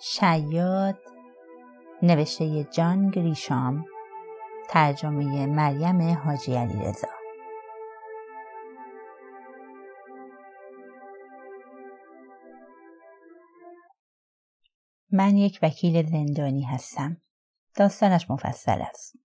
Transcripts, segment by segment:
شیاد نوشته جان گریشام ترجمه مریم حاجی علی رضا. من یک وکیل زندانی هستم. داستانش مفصل است.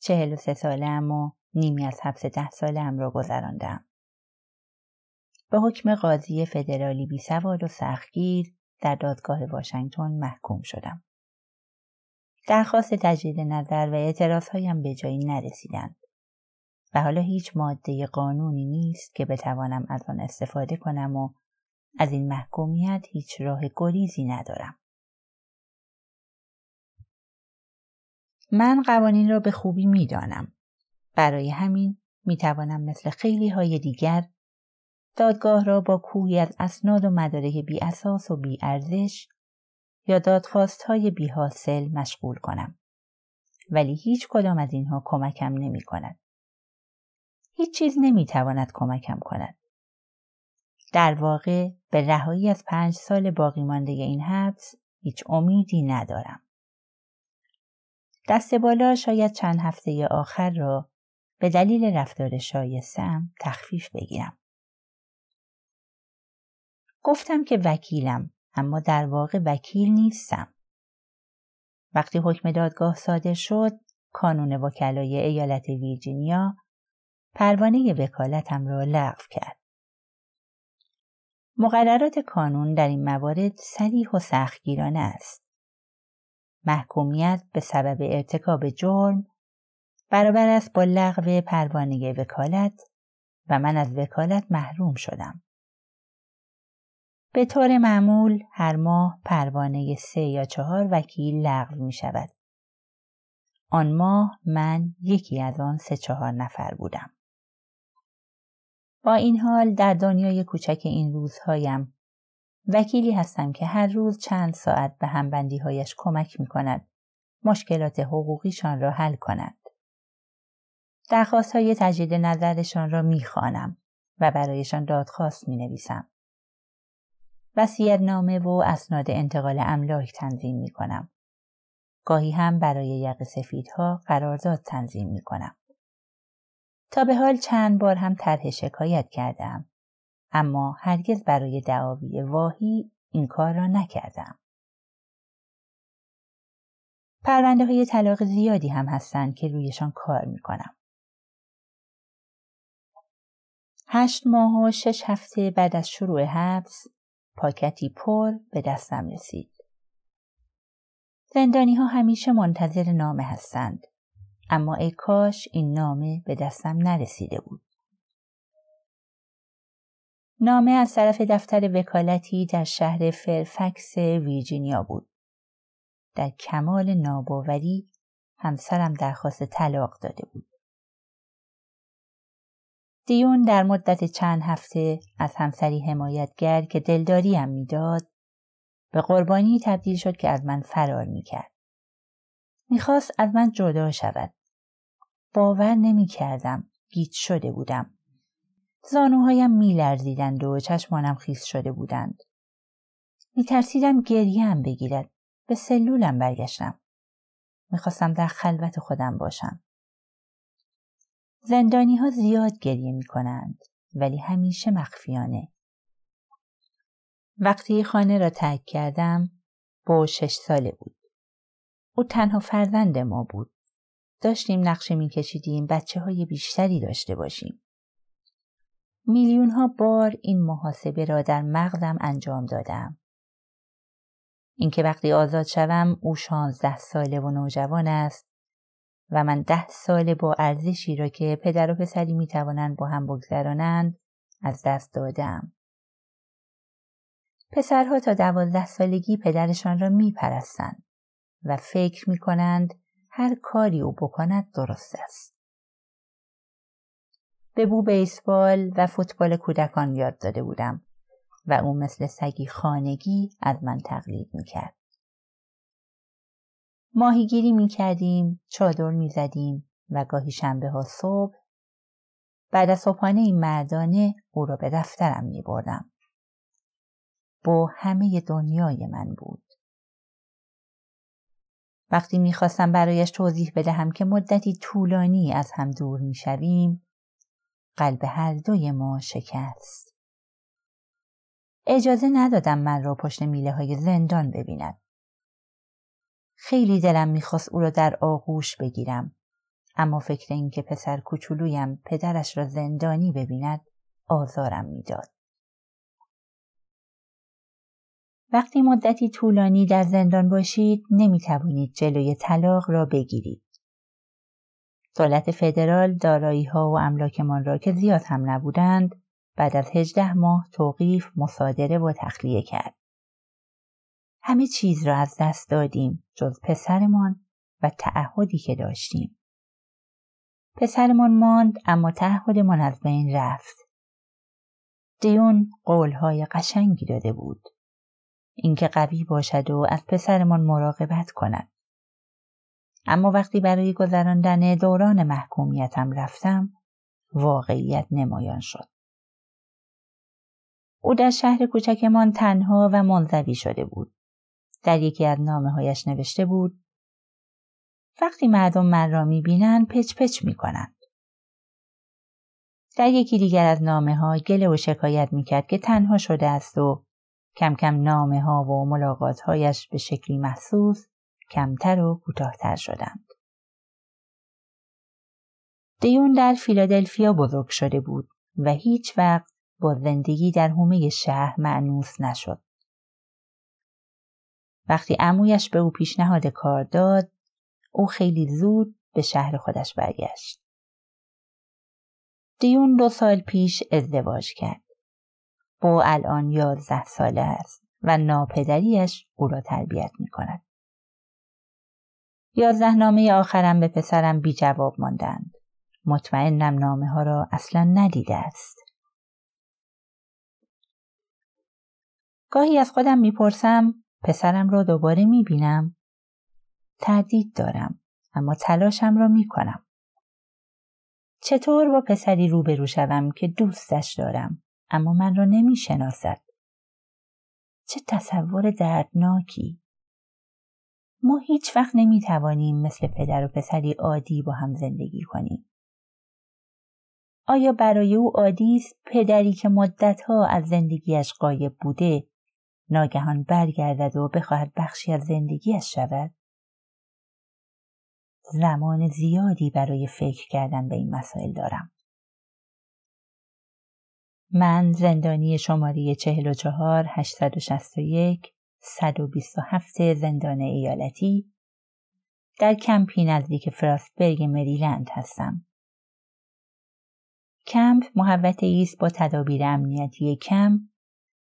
چهل و سه سالم و نیمی از حبس ده سالم را گذراندم به حکم قاضی فدرالی بی سواد و سختگیر در دادگاه واشنگتن محکوم شدم. درخواست تجدید نظر و اعتراضهایم به جایی نرسیدند و حالا هیچ ماده قانونی نیست که بتوانم از آن استفاده کنم و از این محکومیت هیچ راه گریزی ندارم. من قوانین را به خوبی می‌دانم. برای همین می توانم مثل خیلی های دیگر دادگاه را با کوهی از اسناد و مدارک بی اساس و بی ارزش یا دادخواست های بی حاصل مشغول کنم. ولی هیچ کدام از اینها کمکم نمی کند. هیچ چیز نمی تواند کمکم کند. در واقع به رهایی از پنج سال باقی مانده این حبس هیچ امیدی ندارم. دست بالا شاید چند هفته آخر را به دلیل رفتار شایستم تخفیف بگیرم. گفتم که وکیلم اما در واقع وکیل نیستم. وقتی حکم دادگاه صادر شد کانون وکلای ایالت ویرجینیا پروانه وکالتم را لغو کرد. مقررات کانون در این موارد سریح و سختگیرانه است. محکومیت به سبب ارتکاب جرم برابر است با لغو پروانه وکالت و من از وکالت محروم شدم. به طور معمول هر ماه پروانه سه یا چهار وکیل لغو می شود. آن ماه من یکی از آن سه چهار نفر بودم. با این حال در دنیای کوچک این روزهایم وکیلی هستم که هر روز چند ساعت به همبندی هایش کمک می کند مشکلات حقوقیشان را حل کند. درخواست های تجدید نظرشان را می خوانم و برایشان دادخواست می نویسم. وسیعت نامه و اسناد انتقال املاک تنظیم می کنم. گاهی هم برای یق سفیدها قرارداد تنظیم می کنم. تا به حال چند بار هم طرح شکایت کردم اما هرگز برای دعاوی واهی این کار را نکردم. پرونده های طلاق زیادی هم هستند که رویشان کار می کنم. هشت ماه و شش هفته بعد از شروع حبس پاکتی پر به دستم رسید. زندانی ها همیشه منتظر نامه هستند. اما ای کاش این نامه به دستم نرسیده بود. نامه از طرف دفتر وکالتی در شهر فرفکس ویرجینیا بود. در کمال ناباوری همسرم درخواست طلاق داده بود. دیون در مدت چند هفته از همسری حمایتگر که دلداریم می‌داد به قربانی تبدیل شد که از من فرار می‌کرد. می‌خواست از من جدا شود. باور نمی‌کردم. گیت شده بودم. زانوهایم میلرزیدند و چشمانم خیس شده بودند. میترسیدم گریم بگیرد. به سلولم برگشتم. می‌خواستم در خلوت خودم باشم. زندانی ها زیاد گریه می کنند ولی همیشه مخفیانه. وقتی خانه را ترک کردم با شش ساله بود. او تنها فرزند ما بود. داشتیم نقشه می کشیدیم بچه های بیشتری داشته باشیم. میلیون ها بار این محاسبه را در مغزم انجام دادم. اینکه وقتی آزاد شوم او شانزده ساله و نوجوان است و من ده سال با ارزشی را که پدر و پسری می توانند با هم بگذرانند از دست دادم. پسرها تا دوازده سالگی پدرشان را می پرستند و فکر می کنند هر کاری او بکند درست است. به بو بیسبال و فوتبال کودکان یاد داده بودم و او مثل سگی خانگی از من تقلید می کرد. ماهیگیری می کردیم، چادر می زدیم و گاهی شنبه ها صبح بعد از صبحانه این مردانه او را به دفترم می بردم. با همه دنیای من بود. وقتی می‌خواستم برایش توضیح بدهم که مدتی طولانی از هم دور می‌شویم قلب هر دوی ما شکست. اجازه ندادم من را پشت میله های زندان ببیند. خیلی دلم می‌خواست او را در آغوش بگیرم اما فکر اینکه پسر کوچولویم پدرش را زندانی ببیند آزارم می‌داد. وقتی مدتی طولانی در زندان باشید نمی توانید جلوی طلاق را بگیرید. دولت فدرال دارایی ها و املاکمان را که زیاد هم نبودند بعد از هجده ماه توقیف مصادره و تخلیه کرد. همه چیز را از دست دادیم جز پسرمان و تعهدی که داشتیم. پسرمان ماند اما تعهدمان از بین رفت. دیون قولهای قشنگی داده بود. اینکه قوی باشد و از پسرمان مراقبت کند. اما وقتی برای گذراندن دوران محکومیتم رفتم واقعیت نمایان شد. او در شهر کوچکمان تنها و منزوی شده بود. در یکی از نامه هایش نوشته بود وقتی مردم من را می‌بینند پچ پچ می‌کنند. در یکی دیگر از نامه ها گله و شکایت می‌کرد که تنها شده است و کم کم نامه ها و ملاقات هایش به شکلی محسوس کمتر و کوتاهتر شدند. دیون در فیلادلفیا بزرگ شده بود و هیچ وقت با زندگی در حومه شهر معنوس نشد. وقتی امویش به او پیشنهاد کار داد، او خیلی زود به شهر خودش برگشت. دیون دو سال پیش ازدواج کرد. با الان یازده ساله است و ناپدریش او را تربیت می کند. یازده نامه آخرم به پسرم بی جواب ماندند. مطمئنم نامه ها را اصلا ندیده است. گاهی از خودم می‌پرسم پسرم را دوباره می‌بینم؟ تردید دارم اما تلاشم را می‌کنم. چطور با پسری روبرو شوم که دوستش دارم اما من را نمی‌شناسد؟ چه تصور دردناکی ما هیچ وقت نمی توانیم مثل پدر و پسری عادی با هم زندگی کنیم. آیا برای او عادی است پدری که مدتها از زندگیش قایب بوده ناگهان برگردد و بخواهد بخشی از زندگیش شود؟ زمان زیادی برای فکر کردن به این مسائل دارم. من زندانی شماره 44 861 127 زندان ایالتی در کمپی نزدیک فراسبرگ مریلند هستم. کمپ محوطه است با تدابیر امنیتی کم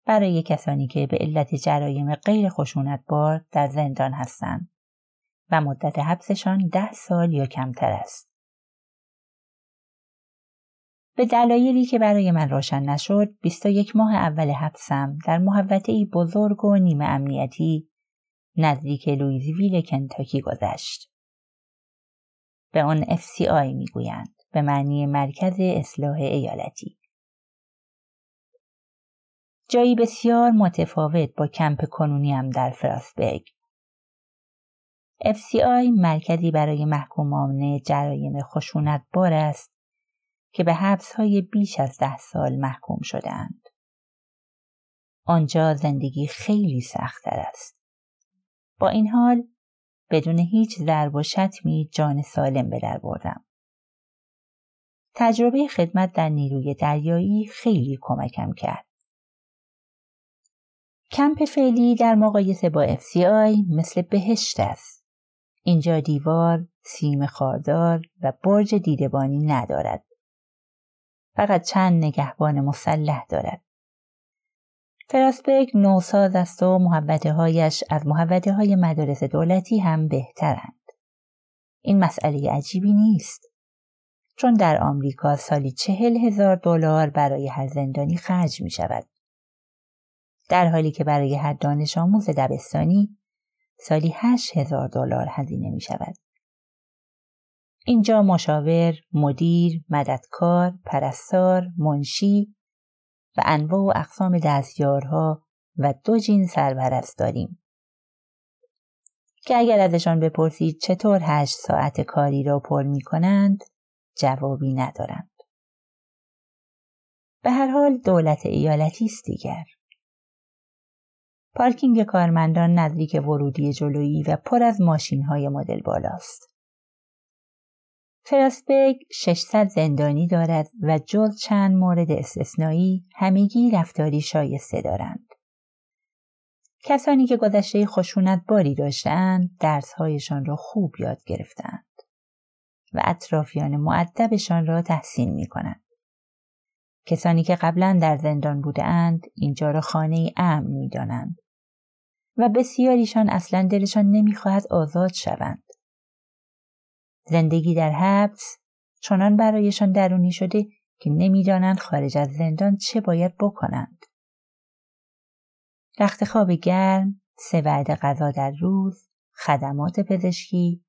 برای کسانی که به علت جرایم غیر بار در زندان هستند و مدت حبسشان ده سال یا کمتر است. به دلایلی که برای من روشن نشد 21 ماه اول حبسم در محوطه بزرگ و نیمه امنیتی نزدیک لویزویل کنتاکی گذشت. به آن FCI می‌گویند به معنی مرکز اصلاح ایالتی. جایی بسیار متفاوت با کمپ کنونیم در فراسبرگ. FCI مرکزی برای محکومان جرایم خشونت بار است که به حبس های بیش از ده سال محکوم شدهاند. آنجا زندگی خیلی سختتر است. با این حال بدون هیچ ضرب و شتمی جان سالم به در بردم. تجربه خدمت در نیروی دریایی خیلی کمکم کرد. کمپ فعلی در مقایسه با FCI مثل بهشت است. اینجا دیوار، سیم خاردار و برج دیدبانی ندارد. فقط چند نگهبان مسلح دارد. فراسبرگ نوساز است و محبته هایش از محبته های مدارس دولتی هم بهترند. این مسئله عجیبی نیست. چون در آمریکا سالی چهل هزار دلار برای هر زندانی خرج می شود. در حالی که برای هر دانش آموز دبستانی سالی هشت هزار دلار هزینه می شود. اینجا مشاور، مدیر، مددکار، پرستار، منشی و انواع و اقسام دستیارها و دو جین سربرست داریم که اگر ازشان بپرسید چطور هشت ساعت کاری را پر می کنند جوابی ندارند. به هر حال دولت ایالتی است دیگر. پارکینگ کارمندان نزدیک ورودی جلویی و پر از ماشین های مدل بالاست. فراسبرگ 600 زندانی دارد و جز چند مورد استثنایی همگی رفتاری شایسته دارند. کسانی که گذشته خشونت باری داشتند درسهایشان را خوب یاد گرفتند و اطرافیان معدبشان را تحسین می کنند. کسانی که قبلا در زندان بودند اینجا را خانه امن می دانند و بسیاریشان اصلا دلشان نمی‌خواهد آزاد شوند. زندگی در حبس چنان برایشان درونی شده که نمی‌دانند خارج از زندان چه باید بکنند. رخت خواب گرم، سه وعده غذا در روز، خدمات پزشکی،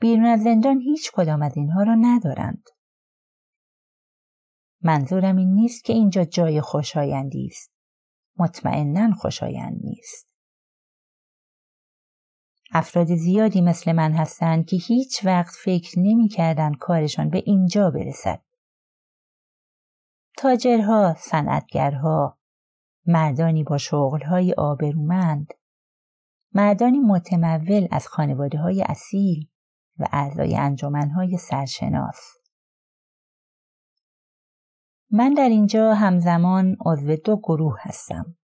بیرون از زندان هیچ کدام از اینها را ندارند. منظورم این نیست که اینجا جای خوشایندی است. مطمئنا خوشایند نیست. افراد زیادی مثل من هستند که هیچ وقت فکر نمی کردن کارشان به اینجا برسد. تاجرها، صنعتگرها، مردانی با شغلهای آبرومند، مردانی متمول از خانواده های اصیل و اعضای انجمنهای سرشناس. من در اینجا همزمان عضو دو گروه هستم.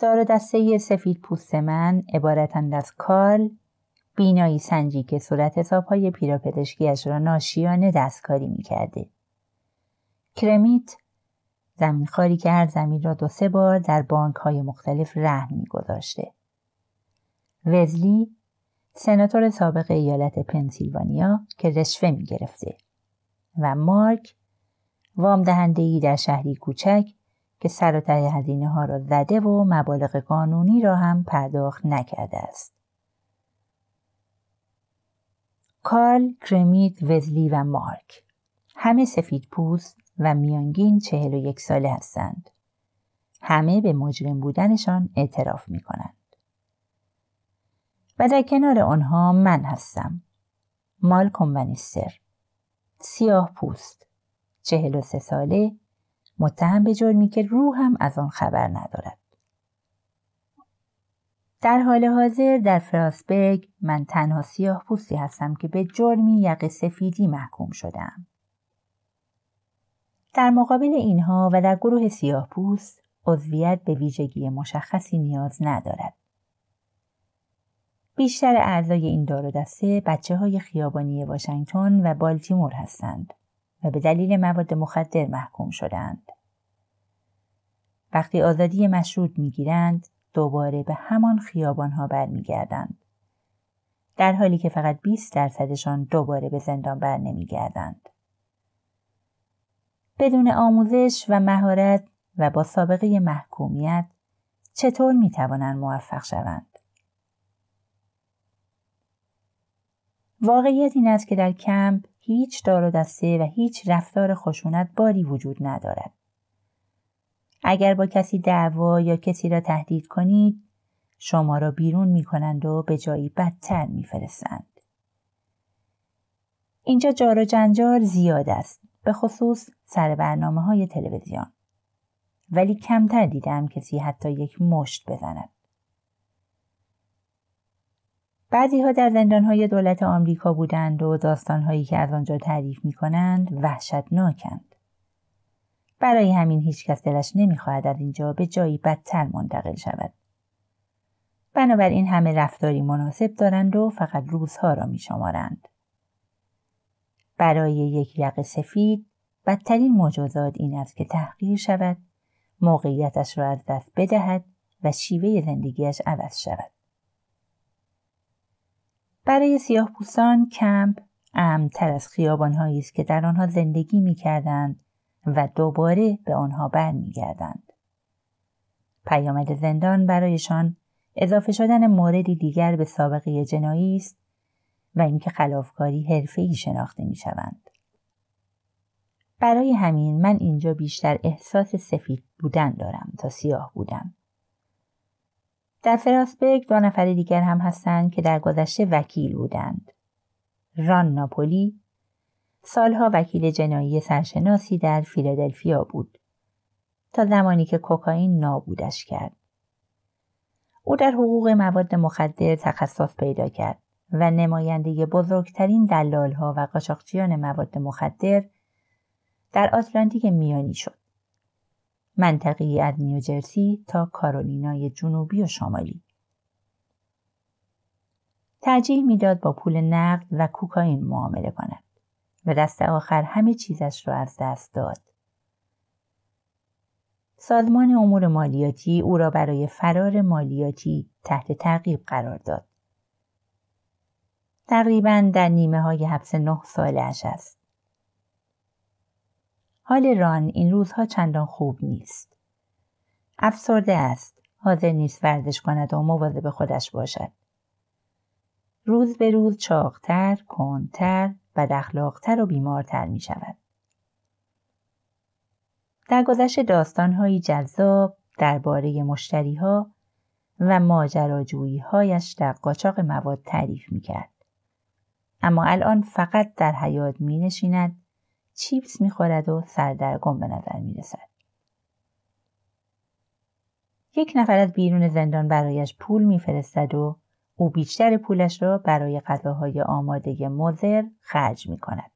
دار دسته سفید پوست من عبارتند از کارل بینایی سنجی که صورت حسابهای پیراپدشکیش را ناشیانه دستکاری می‌کرده. کرمیت زمین خاری که هر زمین را دو سه بار در بانک های مختلف رهن میگذاشته. وزلی سناتور سابق ایالت پنسیلوانیا که رشوه می گرفته و مارک وام دهنده ای در شهری کوچک که سر و ته هزینه ها را زده و مبالغ قانونی را هم پرداخت نکرده است. کارل، کرمیت، وزلی و مارک همه سفید پوست و میانگین چهل و یک ساله هستند. همه به مجرم بودنشان اعتراف می کنند. و در کنار آنها من هستم. مالکوم ونیستر. سیاه پوست. چهل و سه ساله متهم به جرمی که هم از آن خبر ندارد. در حال حاضر در فراسبرگ من تنها سیاه پوستی هستم که به جرمی یق سفیدی محکوم شدم. در مقابل اینها و در گروه سیاه پوست عضویت به ویژگی مشخصی نیاز ندارد. بیشتر اعضای این دار و دسته بچه های خیابانی واشنگتن و بالتیمور هستند و به دلیل مواد مخدر محکوم شدند. وقتی آزادی مشروط می‌گیرند دوباره به همان خیابانها برمیگردند. در حالی که فقط 20 درصدشان دوباره به زندان بر نمیگردند. بدون آموزش و مهارت و با سابقه محکومیت چطور می توانند موفق شوند؟ واقعیت این است که در کمپ هیچ دار و دسته و هیچ رفتار خشونت باری وجود ندارد. اگر با کسی دعوا یا کسی را تهدید کنید شما را بیرون می کنند و به جایی بدتر می فرستند. اینجا جار و جنجال زیاد است به خصوص سر برنامه های تلویزیون ولی کمتر دیدم کسی حتی یک مشت بزند. بعضی ها در زندان های دولت آمریکا بودند و داستان هایی که از آنجا تعریف می کنند وحشتناکند. برای همین هیچ کس دلش نمی‌خواهد از اینجا به جایی بدتر منتقل شود. بنابراین همه رفتاری مناسب دارند و فقط روزها را می شمارند. برای یک یق سفید بدترین مجازات این است که تحقیر شود موقعیتش را از دست بدهد و شیوه زندگیش عوض شود برای سیاه پوستان کمپ امتر از خیابانهایی است که در آنها زندگی می کردند و دوباره به آنها برمیگردند. پیامد زندان برایشان اضافه شدن موردی دیگر به سابقه جنایی است و اینکه خلافکاری حرفه‌ای شناخته می شوند. برای همین من اینجا بیشتر احساس سفید بودن دارم تا سیاه بودن. در فراسبرگ دو نفر دیگر هم هستند که در گذشته وکیل بودند. ران ناپولی سالها وکیل جنایی سرشناسی در فیلادلفیا بود تا زمانی که کوکائین نابودش کرد. او در حقوق مواد مخدر تخصص پیدا کرد و نماینده بزرگترین دلالها و قاچاقچیان مواد مخدر در آتلانتیک میانی شد. منطقی از نیوجرسی تا کارولینای جنوبی و شمالی. ترجیح می‌داد با پول نقد و کوکائین معامله کند و دست آخر همه چیزش را از دست داد. سازمان امور مالیاتی او را برای فرار مالیاتی تحت تعقیب قرار داد. تقریبا در نیمه های حبس نه سالش است. حال ران این روزها چندان خوب نیست. افسرده است. حاضر نیست ورزش کند و مواظب خودش باشد. روز به روز چاقتر، کندتر، بداخلاقتر و بیمارتر می شود. در گذشت داستانهایی جذاب درباره مشتریها و ماجراجویی هایش در قاچاق مواد تعریف می کرد. اما الان فقط در حیات می نشیند چیپس می‌خورد و سردرگم به نظر می‌رسد. یک نفر از بیرون زندان برایش پول میفرستد و او بیشتر پولش را برای غذاهای آماده مزر خرج می کند.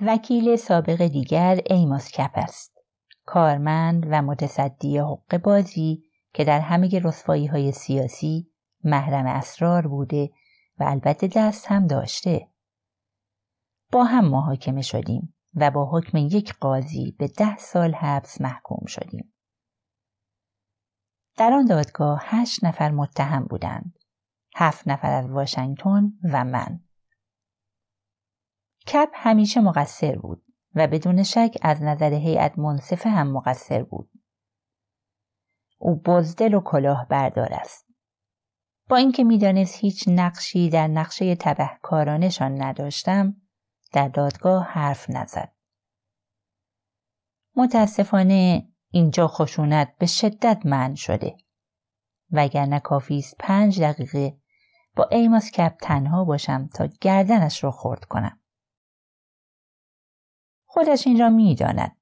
وکیل سابق دیگر ایماس کپ است. کارمند و متصدی حق بازی که در همه رسوایی های سیاسی محرم اسرار بوده و البته دست هم داشته. با هم محاکمه شدیم و با حکم یک قاضی به ده سال حبس محکوم شدیم. در آن دادگاه هشت نفر متهم بودند. هفت نفر از واشنگتن و من. کپ همیشه مقصر بود و بدون شک از نظر هیئت منصفه هم مقصر بود. او بزدل و کلاه بردار است. با اینکه می‌دانست هیچ نقشی در نقشه تبهکارانشان نداشتم در دادگاه حرف نزد. متاسفانه اینجا خشونت به شدت من شده. وگرنه کافی است پنج دقیقه با ایماس کپ تنها باشم تا گردنش را خورد کنم. خودش این را می‌داند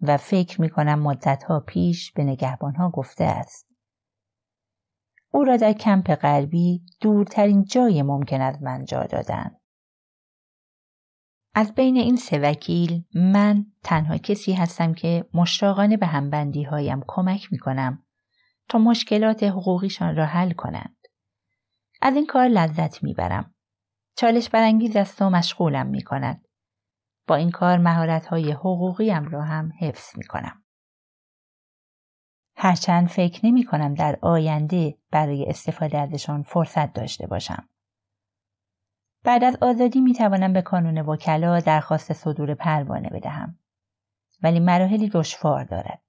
و فکر می کنم مدتها پیش به نگهبانها گفته است. او را در کمپ غربی دورترین جای ممکن از من جا دادند. از بین این سه وکیل من تنها کسی هستم که مشتاقانه به همبندی هایم کمک می کنم تا مشکلات حقوقیشان را حل کنند. از این کار لذت می‌برم. چالش برانگیز است و مشغولم می کند. با این کار مهارت های حقوقیم را هم حفظ می کنم. هرچند فکر نمی کنم در آینده برای استفاده ازشان فرصت داشته باشم. بعد از آزادی می توانم به کانون وکلا درخواست صدور پروانه بدهم. ولی مراحلی دشوار دارد.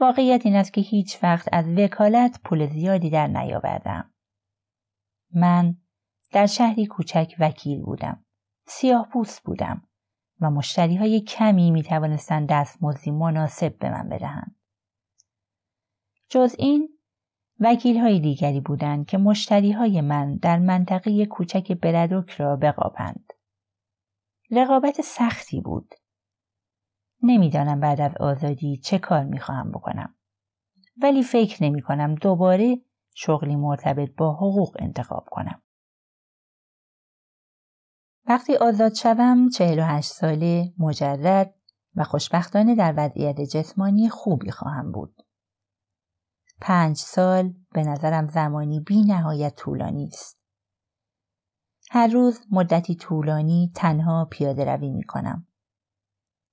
واقعیت این است که هیچ وقت از وکالت پول زیادی در نیاوردم. من در شهری کوچک وکیل بودم. سیاه پوست بودم و مشتری های کمی می توانستند دستمزدی مناسب به من بدهند. جز این وکیل های دیگری بودند که مشتری های من در منطقه کوچک بردوک را بقاپند. رقابت سختی بود. نمی‌دانم بعد از آزادی چه کار می‌خواهم بکنم. ولی فکر نمی کنم دوباره شغلی مرتبط با حقوق انتخاب کنم. وقتی آزاد شوم 48 ساله مجرد و خوشبختانه در وضعیت جسمانی خوبی خواهم بود. پنج سال به نظرم زمانی بی نهایت طولانی است. هر روز مدتی طولانی تنها پیاده روی می کنم.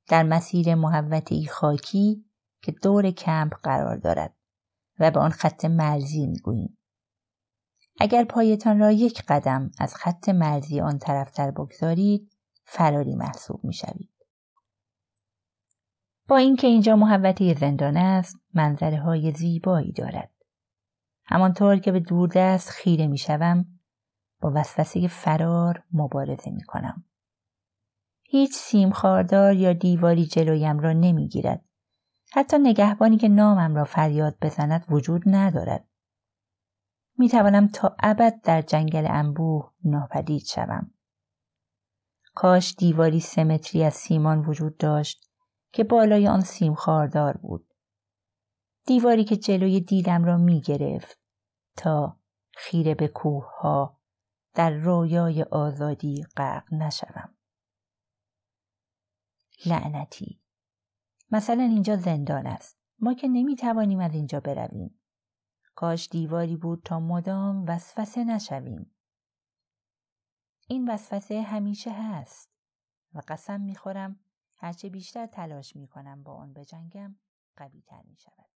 در مسیر محوطه خاکی که دور کمپ قرار دارد و به آن خط مرزی می گوییم. اگر پایتان را یک قدم از خط مرزی آن طرفتر بگذارید فراری محسوب می شوید. با اینکه اینجا محوطه زندان است منظره های زیبایی دارد همانطور که به دوردست خیره می شوم با وسوسه فرار مبارزه می کنم. هیچ سیم خاردار یا دیواری جلویم را نمی‌گیرد. حتی نگهبانی که نامم را فریاد بزند وجود ندارد. می توانم تا ابد در جنگل انبوه ناپدید شوم. کاش دیواری سمتری از سیمان وجود داشت که بالای آن سیم خاردار بود. دیواری که جلوی دیدم را می گرفت تا خیره به کوه ها در رویای آزادی غرق نشوم. لعنتی مثلا اینجا زندان است ما که نمی توانیم از اینجا برویم کاش دیواری بود تا مدام وسوسه نشویم این وسوسه همیشه هست و قسم می‌خورم هرچه بیشتر تلاش می‌کنم با آن بجنگم قوی تر می شود.